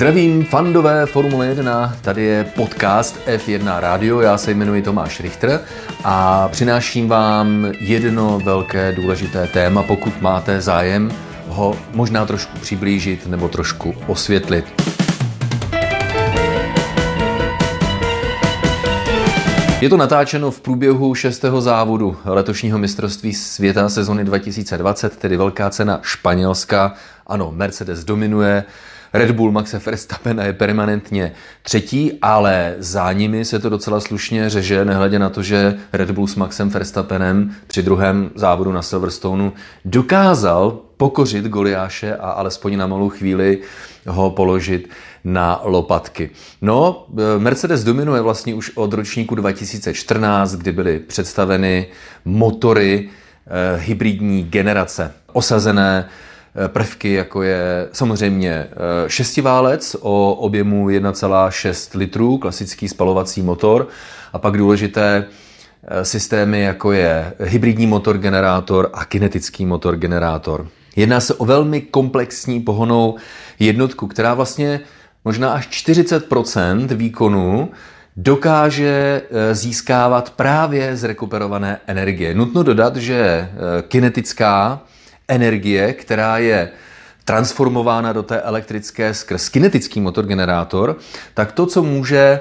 Zdravím fandové Formule 1, tady je podcast F1 Radio, já se jmenuji Tomáš Richter a přináším vám jedno velké důležité téma, pokud máte zájem ho možná trošku přiblížit nebo trošku osvětlit. Je to natáčeno v průběhu šestého závodu letošního mistrovství světa sezony 2020, tedy velká cena Španělska. Ano, Mercedes dominuje, Red Bull Maxe Verstappena je permanentně třetí, ale za nimi se to docela slušně řeže, nehledě na to, že Red Bull s Maxem Verstappenem při druhém závodu na Silverstoneu dokázal pokořit Goliáše a alespoň na malou chvíli ho položit na lopatky. No, Mercedes dominuje vlastně už od ročníku 2014, kdy byly představeny motory eh, hybridní generace, osazené Eh, prvky, jako je samozřejmě eh, šestiválec o objemu 1,6 litrů, klasický spalovací motor, a pak důležité eh, systémy, jako je hybridní motor generátor a kinetický motor generátor. Jedná se o velmi komplexní pohonou jednotku, která vlastně možná až 40% výkonu dokáže získávat právě z rekuperované energie. Nutno dodat, že kinetická energie, která je transformována do té elektrické skrz kinetický motor generátor, tak to, co může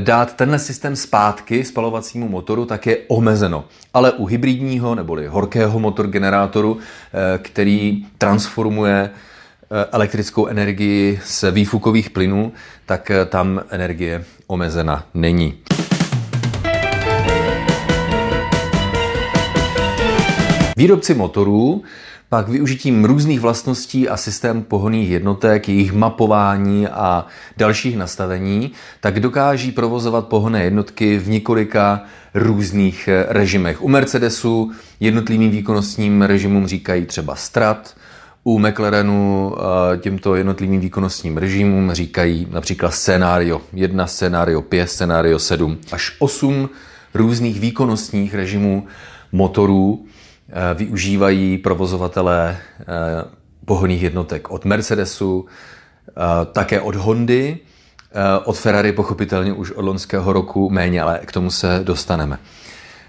dát tenhle systém zpátky spalovacímu motoru, tak je omezeno. Ale u hybridního neboli horkého motor generátoru, eh, který transformuje eh, elektrickou energii z výfukových plynů, tak eh, tam energie omezena není. Výrobci motorů pak využitím různých vlastností a systém pohonných jednotek, jejich mapování a dalších nastavení, tak dokáží provozovat pohonné jednotky v několika různých eh, režimech. U Mercedesu jednotlivým výkonnostním režimům říkají třeba strat, u McLarenu eh, těmto jednotlivým výkonnostním režimům říkají například scénario 1, scénario 5, scénario 7 až 8 různých výkonnostních režimů motorů, využívají provozovatelé eh, pohonných jednotek od Mercedesu, eh, také od Hondy, od Ferrari pochopitelně už od loňského roku méně, ale k tomu se dostaneme.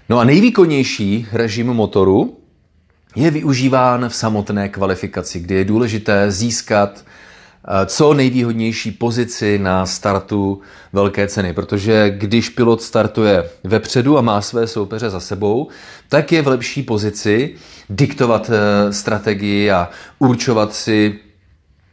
No a nejvýkonnější režim motoru je využíván v samotné kvalifikaci, kdy je důležité získat co nejvýhodnější pozici na startu velké ceny, protože když pilot startuje vepředu a má své soupeře za sebou, tak je v lepší pozici diktovat eh, strategii a určovat si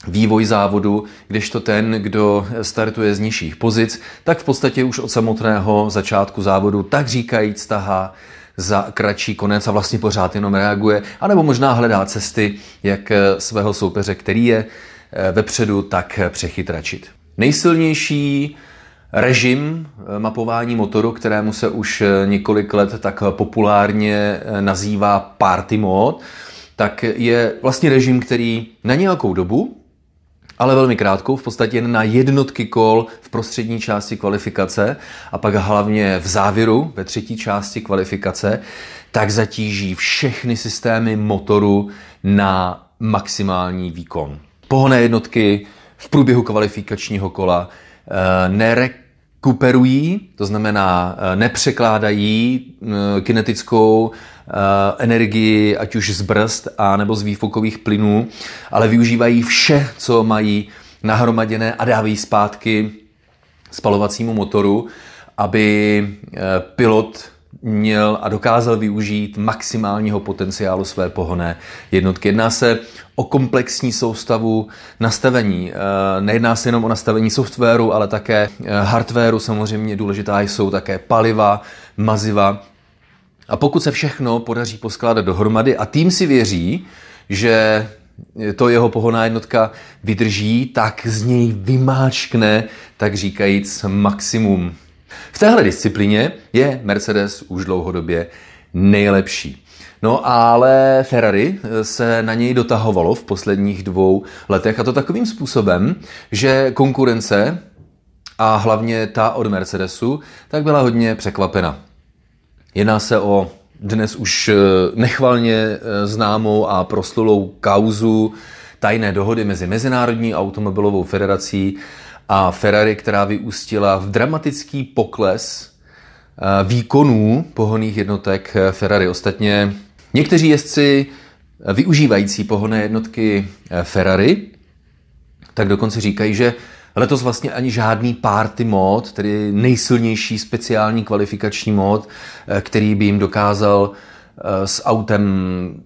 vývoj závodu, kdežto ten, kdo startuje z nižších pozic, tak v podstatě už od samotného začátku závodu, tak říkajíc, tahá za kratší konec a vlastně pořád jenom reaguje, anebo možná hledá cesty, jak eh, svého soupeře, který je Eh, vepředu, tak přechytračit. Nejsilnější režim eh, mapování motoru, kterému se už eh, několik let tak populárně nazývá party mode, tak je vlastně režim, který na nějakou dobu, ale velmi krátkou, v podstatě jen na jednotky kol v prostřední části kvalifikace a pak hlavně v závěru, ve třetí části kvalifikace, tak zatíží všechny systémy motoru na maximální výkon pohonné jednotky v průběhu kvalifikačního kola eh, nerekuperují, to znamená eh, nepřekládají eh, kinetickou energii, ať už z brzd a nebo z výfukových plynů, ale využívají vše, co mají nahromaděné a dávají zpátky spalovacímu motoru, aby pilot měl a dokázal využít maximálního potenciálu své pohonné jednotky. Jedná se o komplexní soustavu nastavení. Eh, nejedná se jenom o nastavení softwaru, ale také eh, hardwaru. Samozřejmě důležitá jsou také paliva, maziva. A pokud se všechno podaří poskládat dohromady a tým si věří, že to jeho pohonná jednotka vydrží, tak z něj vymáčkne, tak říkajíc, maximum. V téhle disciplíně je Mercedes už dlouhodobě nejlepší. No ale Ferrari se na něj dotahovalo v posledních dvou letech a to takovým způsobem, že konkurence a hlavně ta od Mercedesu tak byla hodně překvapena. Jedná se o dnes už eh, nechvalně eh, známou a proslulou kauzu tajné dohody mezi Mezinárodní automobilovou federací a Ferrari, která vyústila v dramatický pokles eh, výkonů pohonných jednotek Ferrari. Ostatně někteří jezdci využívající pohonné jednotky Ferrari, tak dokonce říkají, že letos vlastně ani žádný party mod, tedy nejsilnější speciální kvalifikační mod, který by jim dokázal Eh, s autem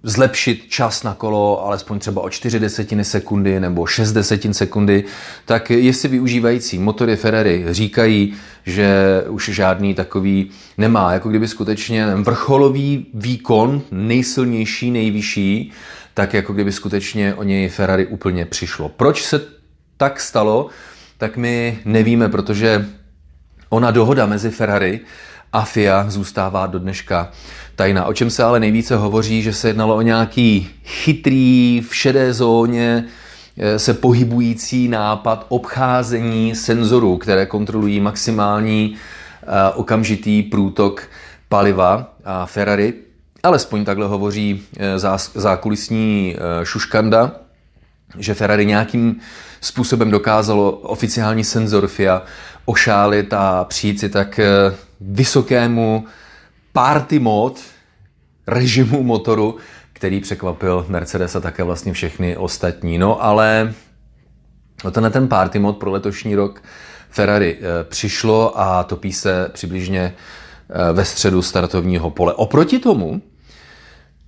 zlepšit čas na kolo alespoň třeba o 4 desetiny sekundy nebo 6 desetin sekundy, tak jestli využívající. Motory Ferrari říkají, že už žádný takový nemá, jako kdyby skutečně vrcholový výkon, nejsilnější, nejvyšší, tak jako kdyby skutečně o něj Ferrari úplně přišlo. Proč se tak stalo, tak my nevíme, protože ona dohoda mezi Ferrari a FIA zůstává do dneška tajná. O čem se ale nejvíce hovoří, že se jednalo o nějaký chytrý v šedé zóně eh, se pohybující nápad obcházení senzorů, které kontrolují maximální eh, okamžitý průtok paliva a Ferrari. Alespoň takhle hovoří eh, zákulisní šuškanda, že Ferrari nějakým způsobem dokázalo oficiální senzor FIA ošálit a přijít si tak vysokému party mod režimu motoru, který překvapil Mercedes a také vlastně všechny ostatní. No ale na ten party mod pro letošní rok Ferrari eh, přišlo a topí se přibližně eh, ve středu startovního pole. Oproti tomu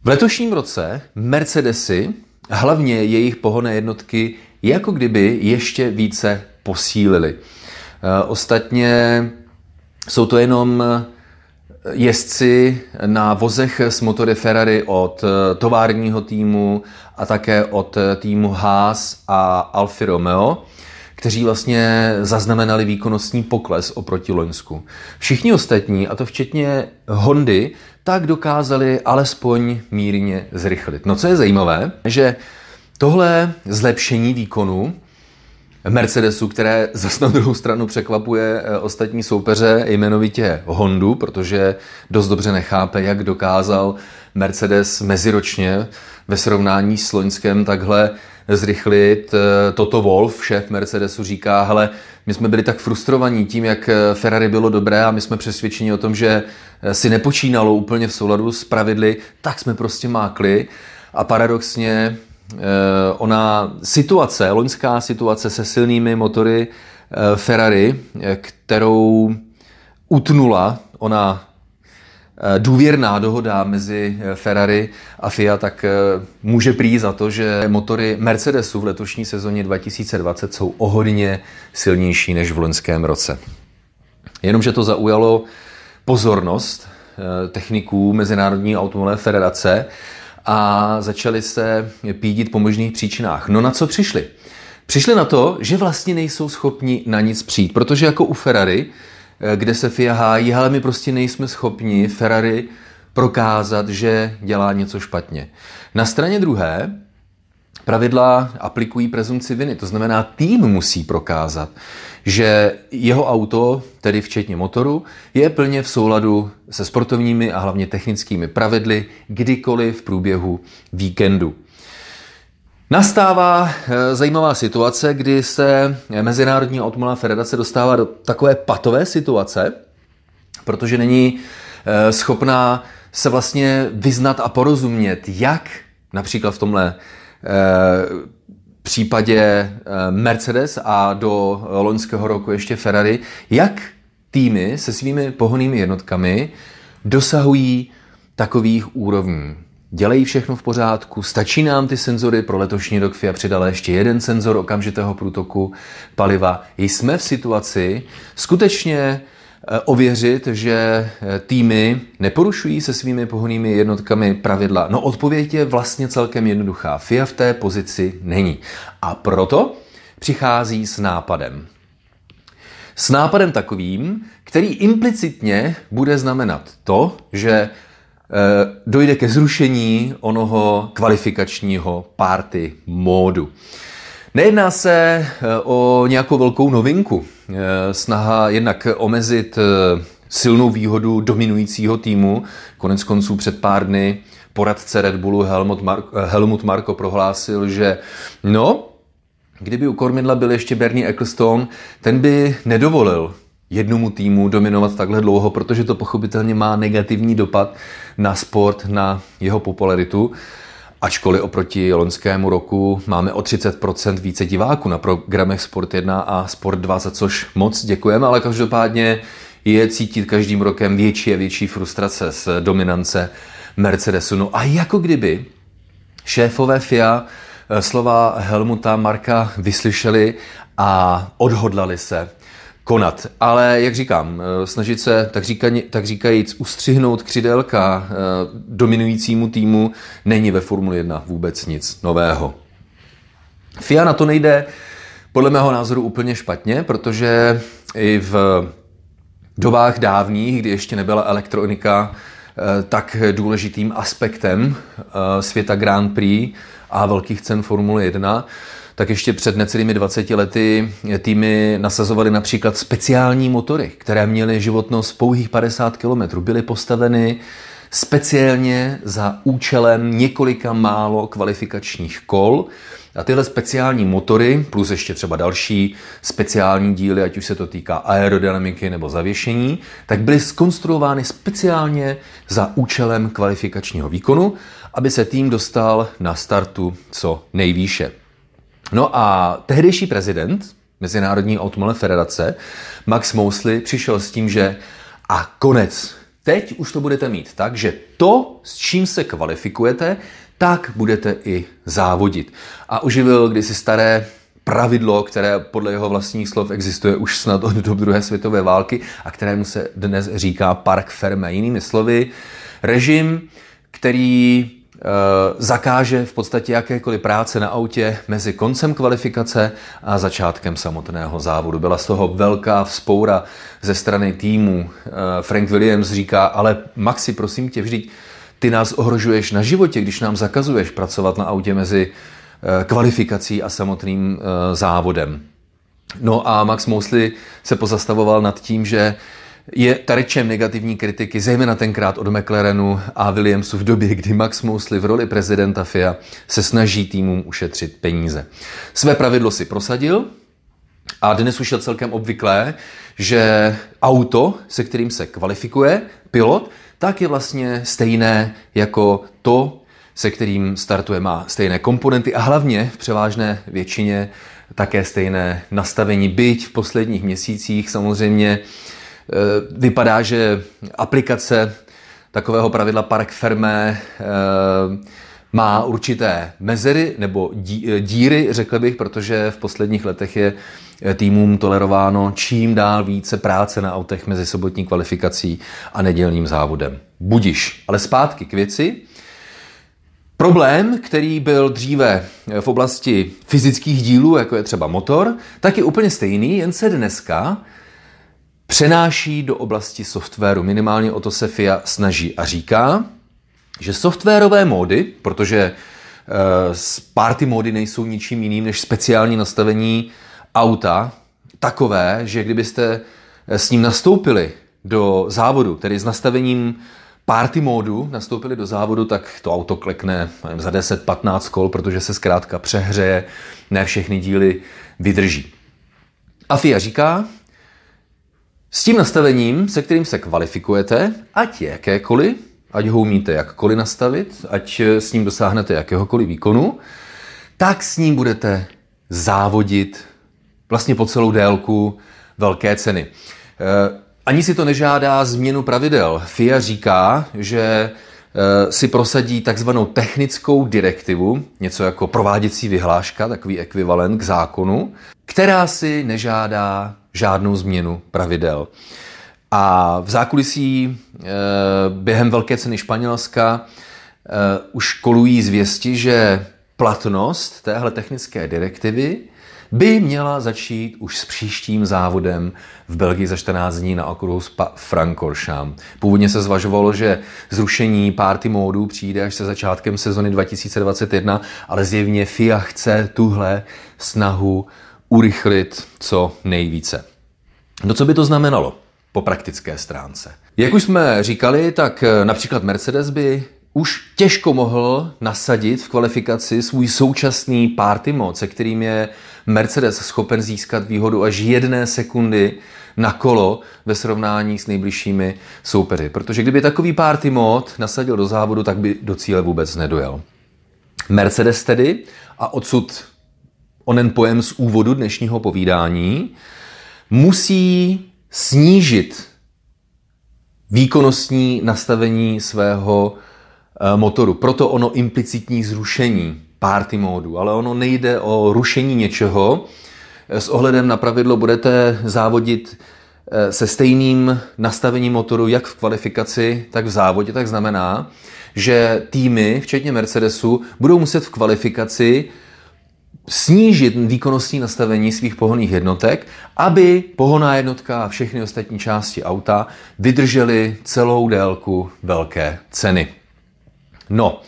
v letošním roce Mercedesy, hlavně jejich pohonné jednotky, jako kdyby ještě více posílili. Eh, ostatně jsou to jenom jezdci na vozech s motory Ferrari od eh, továrního týmu a také od eh, týmu Haas a Alfa Romeo, kteří vlastně zaznamenali výkonnostní pokles oproti Loňsku. Všichni ostatní, a to včetně Hondy, tak dokázali alespoň mírně zrychlit. No co je zajímavé, že tohle zlepšení výkonu Mercedesu, které zase na druhou stranu překvapuje eh, ostatní soupeře, jmenovitě Hondu, protože dost dobře nechápe, jak dokázal Mercedes meziročně ve srovnání s Loňskem takhle zrychlit. Eh, Toto Wolf, šéf Mercedesu, říká, hele, my jsme byli tak frustrovaní tím, jak eh, Ferrari bylo dobré a my jsme přesvědčeni o tom, že si nepočínalo úplně v souladu s pravidly, tak jsme prostě mákli. A paradoxně ona situace, loňská situace se silnými motory eh, Ferrari, eh, kterou utnula ona důvěrná dohoda mezi Ferrari a FIA, tak může prý za to, že motory Mercedesu v letošní sezóně 2020 jsou o hodně silnější než v loňském roce. Jenomže to zaujalo pozornost techniků Mezinárodní automobilové federace a začali se pídit po možných příčinách. No na co přišli? Přišli na to, že vlastně nejsou schopni na nic přijít, protože jako u Ferrari, eh, kde se FIA hájí, ale my prostě nejsme schopni Ferrari prokázat, že dělá něco špatně. Na straně druhé pravidla aplikují prezumci viny, to znamená, tým musí prokázat, že jeho auto, tedy včetně motoru, je plně v souladu se sportovními a hlavně technickými pravidly kdykoliv v průběhu víkendu. Nastává eh, zajímavá situace, kdy se Mezinárodní automobilová federace dostává do takové patové situace, protože není eh, schopná se vlastně vyznat a porozumět, jak například v tomhle případě eh, Mercedes a do loňského roku ještě Ferrari, jak týmy se svými pohonými jednotkami dosahují takových úrovní. Dělají všechno v pořádku, stačí nám ty senzory, pro letošní rok FIA přidala ještě jeden senzor okamžitého průtoku paliva. Jsme v situaci skutečně Eh, ověřit, že eh, týmy neporušují se svými pohonými jednotkami pravidla? No odpověď je vlastně celkem jednoduchá. FIA v té pozici není. A proto přichází s nápadem. S nápadem takovým, který implicitně bude znamenat to, že eh, dojde ke zrušení onoho kvalifikačního party módu. Nejedná se eh, o nějakou velkou novinku. Eh, snaha jednak omezit eh, silnou výhodu dominujícího týmu. Konec konců před pár dny poradce Red Bullu Helmut, Mar- Helmut Marko prohlásil, že no, kdyby u kormidla byl ještě Bernie Ecclestone, ten by nedovolil jednomu týmu dominovat takhle dlouho, protože to pochopitelně má negativní dopad na sport, na jeho popularitu. Ačkoliv oproti loňskému roku máme o 30% více diváků na programech Sport 1 a Sport 2, za což moc děkujeme, ale každopádně je cítit každým rokem větší a větší frustrace z dominance Mercedesu. No a jako kdyby šéfové FIA eh, slova Helmuta Marka vyslyšeli a odhodlali se konat. Ale jak říkám, eh, snažit se, tak, říkají, tak říkajíc, ustřihnout křidelka eh, dominujícímu týmu není ve Formuli 1 vůbec nic nového. FIA na to nejde podle mého názoru úplně špatně, protože i v dobách dávných, kdy ještě nebyla elektronika eh, tak důležitým aspektem světa Grand Prix a velkých cen Formule 1, tak ještě před necelými 20 lety týmy nasazovaly například speciální motory, které měly životnost pouhých 50 km. Byly postaveny speciálně za účelem několika málo kvalifikačních kol. A tyhle speciální motory, plus ještě třeba další speciální díly, ať už se to týká aerodynamiky nebo zavěšení, tak byly skonstruovány speciálně za účelem kvalifikačního výkonu, aby se tým dostal na startu co nejvýše. No a tehdejší prezident Mezinárodní automobilové federace Max Mosley přišel s tím, že a konec. Teď už to budete mít tak, že to, s čím se kvalifikujete, tak budete i závodit. A uživil kdysi staré pravidlo, které podle jeho vlastních slov existuje už snad od dob druhé světové války a kterému se dnes říká park ferme. Jinými slovy, režim, který zakáže v podstatě jakékoliv práce na autě mezi koncem kvalifikace a začátkem samotného závodu. Byla z toho velká vzpoura ze strany týmu. Eh, Frank Williams říká, ale Maxi, prosím tě, vždyť ty nás ohrožuješ na životě, když nám zakazuješ pracovat na autě mezi eh, kvalifikací a samotným závodem. No a Max Mosley se pozastavoval nad tím, že je tarečem negativní kritiky, zejména tenkrát od McLarenu a Williamsu v době, kdy Max Mosley v roli prezidenta FIA se snaží týmům ušetřit peníze. Své pravidlo si prosadil a dnes už je celkem obvyklé, že auto, se kterým se kvalifikuje pilot, tak je vlastně stejné jako to, se kterým startuje, má stejné komponenty a hlavně v převážné většině také stejné nastavení. Byť v posledních měsících samozřejmě vypadá, že aplikace takového pravidla Park Ferme eh, má určité mezery nebo eh, díry, řekl bych, protože v posledních letech je týmům tolerováno čím dál více práce na autech mezi sobotní kvalifikací a nedělním závodem. Budiš. Ale zpátky k věci. Problém, který byl dříve v oblasti fyzických dílů, jako je třeba motor, tak je úplně stejný, jen se dneska přenáší do oblasti softwaru. Minimálně o to se FIA snaží a říká, že softwarové módy, protože uh, party módy nejsou ničím jiným než speciální nastavení auta, takové, že kdybyste s ním nastoupili do závodu, tedy s nastavením party módu nastoupili do závodu, tak to auto klekne za 10-15 kol, protože se zkrátka přehřeje, ne všechny díly vydrží. A FIA říká, s tím nastavením, se kterým se kvalifikujete, ať je jakékoliv, ať ho umíte jakkoliv nastavit, ať s ním dosáhnete jakéhokoliv výkonu, tak s ním budete závodit vlastně po celou délku velké ceny. Eh, ani si to nežádá změnu pravidel. FIA říká, že si prosadí takzvanou technickou direktivu, něco jako prováděcí vyhláška, takový ekvivalent k zákonu, která si nežádá žádnou změnu pravidel. A v zákulisí e, během velké ceny Španělska e, už kolují zvěsti, že platnost téhle technické direktivy by měla začít už s příštím závodem v Belgii za 14 dní na okruhu Frankoršám. Původně se zvažovalo, že zrušení party módu přijde až se začátkem sezony 2021, ale zjevně FIA chce tuhle snahu urychlit co nejvíce. No co by to znamenalo po praktické stránce? Jak už jsme říkali, tak eh, například Mercedes by už těžko mohl nasadit v kvalifikaci svůj současný party mod, se kterým je Mercedes schopen získat výhodu až jedné sekundy na kolo ve srovnání s nejbližšími soupeři. Protože kdyby takový party mod nasadil do závodu, tak by do cíle vůbec nedojel. Mercedes tedy, a odsud onen pojem z úvodu dnešního povídání, musí snížit výkonnostní nastavení svého motoru. Proto ono implicitní zrušení party módu, ale ono nejde o rušení něčeho. S ohledem na pravidlo budete závodit eh, se stejným nastavením motoru jak v kvalifikaci, tak v závodě. Tak znamená, že týmy, včetně Mercedesu, budou muset v kvalifikaci snížit výkonnostní nastavení svých pohonných jednotek, aby pohoná jednotka a všechny ostatní části auta vydržely celou délku velké ceny. No,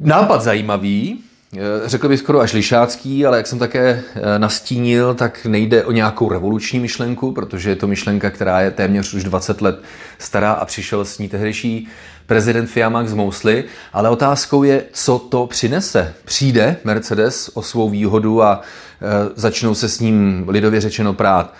nápad zajímavý, eh, řekl bych skoro až lišácký, ale jak jsem také eh, nastínil, tak nejde o nějakou revoluční myšlenku, protože je to myšlenka, která je téměř už 20 let stará a přišel s ní tehdejší prezident Fiamax Mosley, ale otázkou je, co to přinese. Přijde Mercedes o svou výhodu a e, začnou se s ním lidově řečeno prát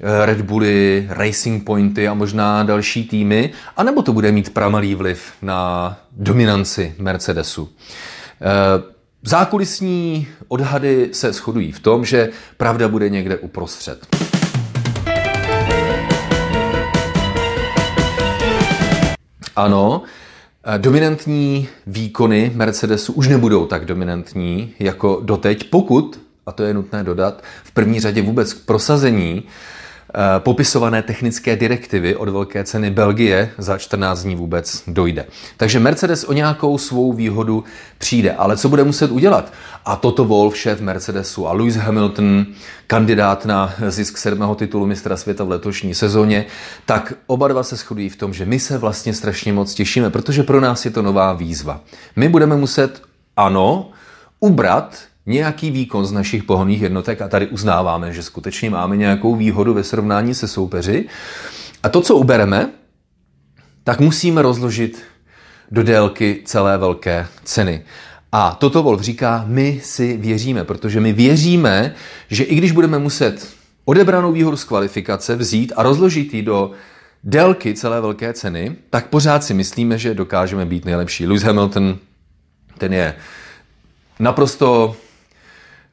Red Bully, Racing Pointy a možná další týmy, anebo to bude mít pramalý vliv na dominanci Mercedesu. E, zákulisní odhady se shodují v tom, že pravda bude někde uprostřed. Ano, eh, dominantní výkony Mercedesu už nebudou tak dominantní jako doteď, pokud, a to je nutné dodat, v první řadě vůbec k prosazení Eh, popisované technické direktivy od velké ceny Belgie za 14 dní vůbec dojde. Takže Mercedes o nějakou svou výhodu přijde, ale co bude muset udělat? A toto Wolf, šéf Mercedesu a Lewis Hamilton, kandidát na zisk sedmého titulu mistra světa v letošní sezóně, tak oba dva se shodují v tom, že my se vlastně strašně moc těšíme, protože pro nás je to nová výzva. My budeme muset, ano, ubrat nějaký výkon z našich pohonných jednotek a tady uznáváme, že skutečně máme nějakou výhodu ve srovnání se soupeři. A to, co ubereme, tak musíme rozložit do délky celé velké ceny. A toto Wolf říká, my si věříme, protože my věříme, že i když budeme muset odebranou výhodu z kvalifikace vzít a rozložit ji do délky celé velké ceny, tak pořád si myslíme, že dokážeme být nejlepší. Lewis Hamilton, ten je naprosto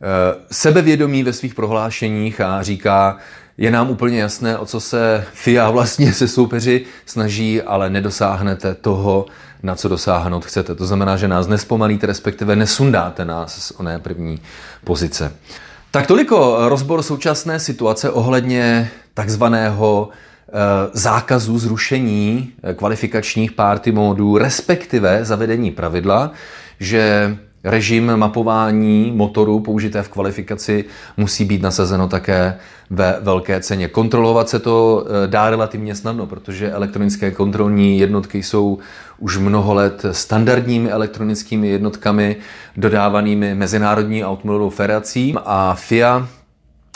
Eh, sebevědomí ve svých prohlášeních a říká, je nám úplně jasné, o co se FIA vlastně se soupeři snaží, ale nedosáhnete toho, na co dosáhnout chcete. To znamená, že nás nespomalíte, respektive nesundáte nás z oné první pozice. Tak toliko rozbor současné situace ohledně takzvaného eh, zákazu zrušení eh, kvalifikačních party módů, respektive zavedení pravidla, že režim mapování motoru použité v kvalifikaci musí být nasazeno také ve velké ceně. Kontrolovat se to eh, dá relativně snadno, protože elektronické kontrolní jednotky jsou už mnoho let standardními elektronickými jednotkami dodávanými Mezinárodní automobilovou federací a FIA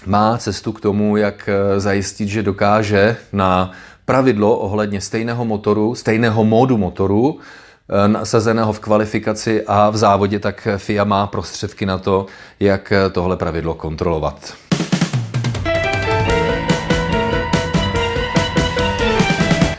má cestu k tomu, jak eh, zajistit, že dokáže na pravidlo ohledně stejného motoru, stejného módu motoru nasazeného v kvalifikaci a v závodě, tak FIA má prostředky na to, jak tohle pravidlo kontrolovat.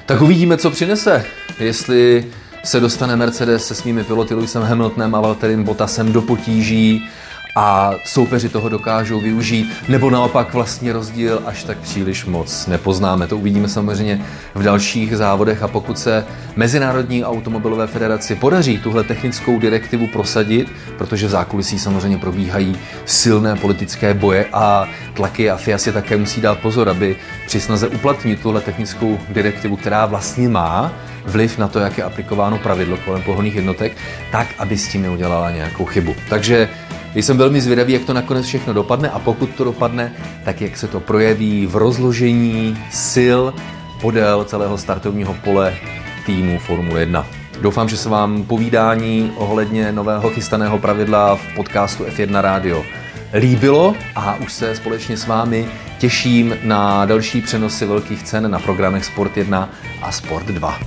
Tak uvidíme, co přinese. Jestli se dostane Mercedes se svými piloty Lewisem Hamiltonem a Valtterim Bottasem do potíží, a soupeři toho dokážou využít, nebo naopak vlastně rozdíl až tak příliš moc nepoznáme. To uvidíme samozřejmě v dalších závodech a pokud se Mezinárodní automobilové federaci podaří tuhle technickou direktivu prosadit, protože v zákulisí samozřejmě probíhají silné politické boje a tlaky a FIA si také musí dát pozor, aby při snaze uplatnit tuhle technickou direktivu, která vlastně má vliv na to, jak je aplikováno pravidlo kolem pohonných jednotek, tak, aby s tím neudělala nějakou chybu. Takže jsem velmi zvědavý, jak to nakonec všechno dopadne a pokud to dopadne, tak jak se to projeví v rozložení sil podél celého startovního pole týmu Formule 1. Doufám, že se vám povídání ohledně nového chystaného pravidla v podcastu F1 Radio líbilo a už se společně s vámi těším na další přenosy velkých cen na programech Sport 1 a Sport 2.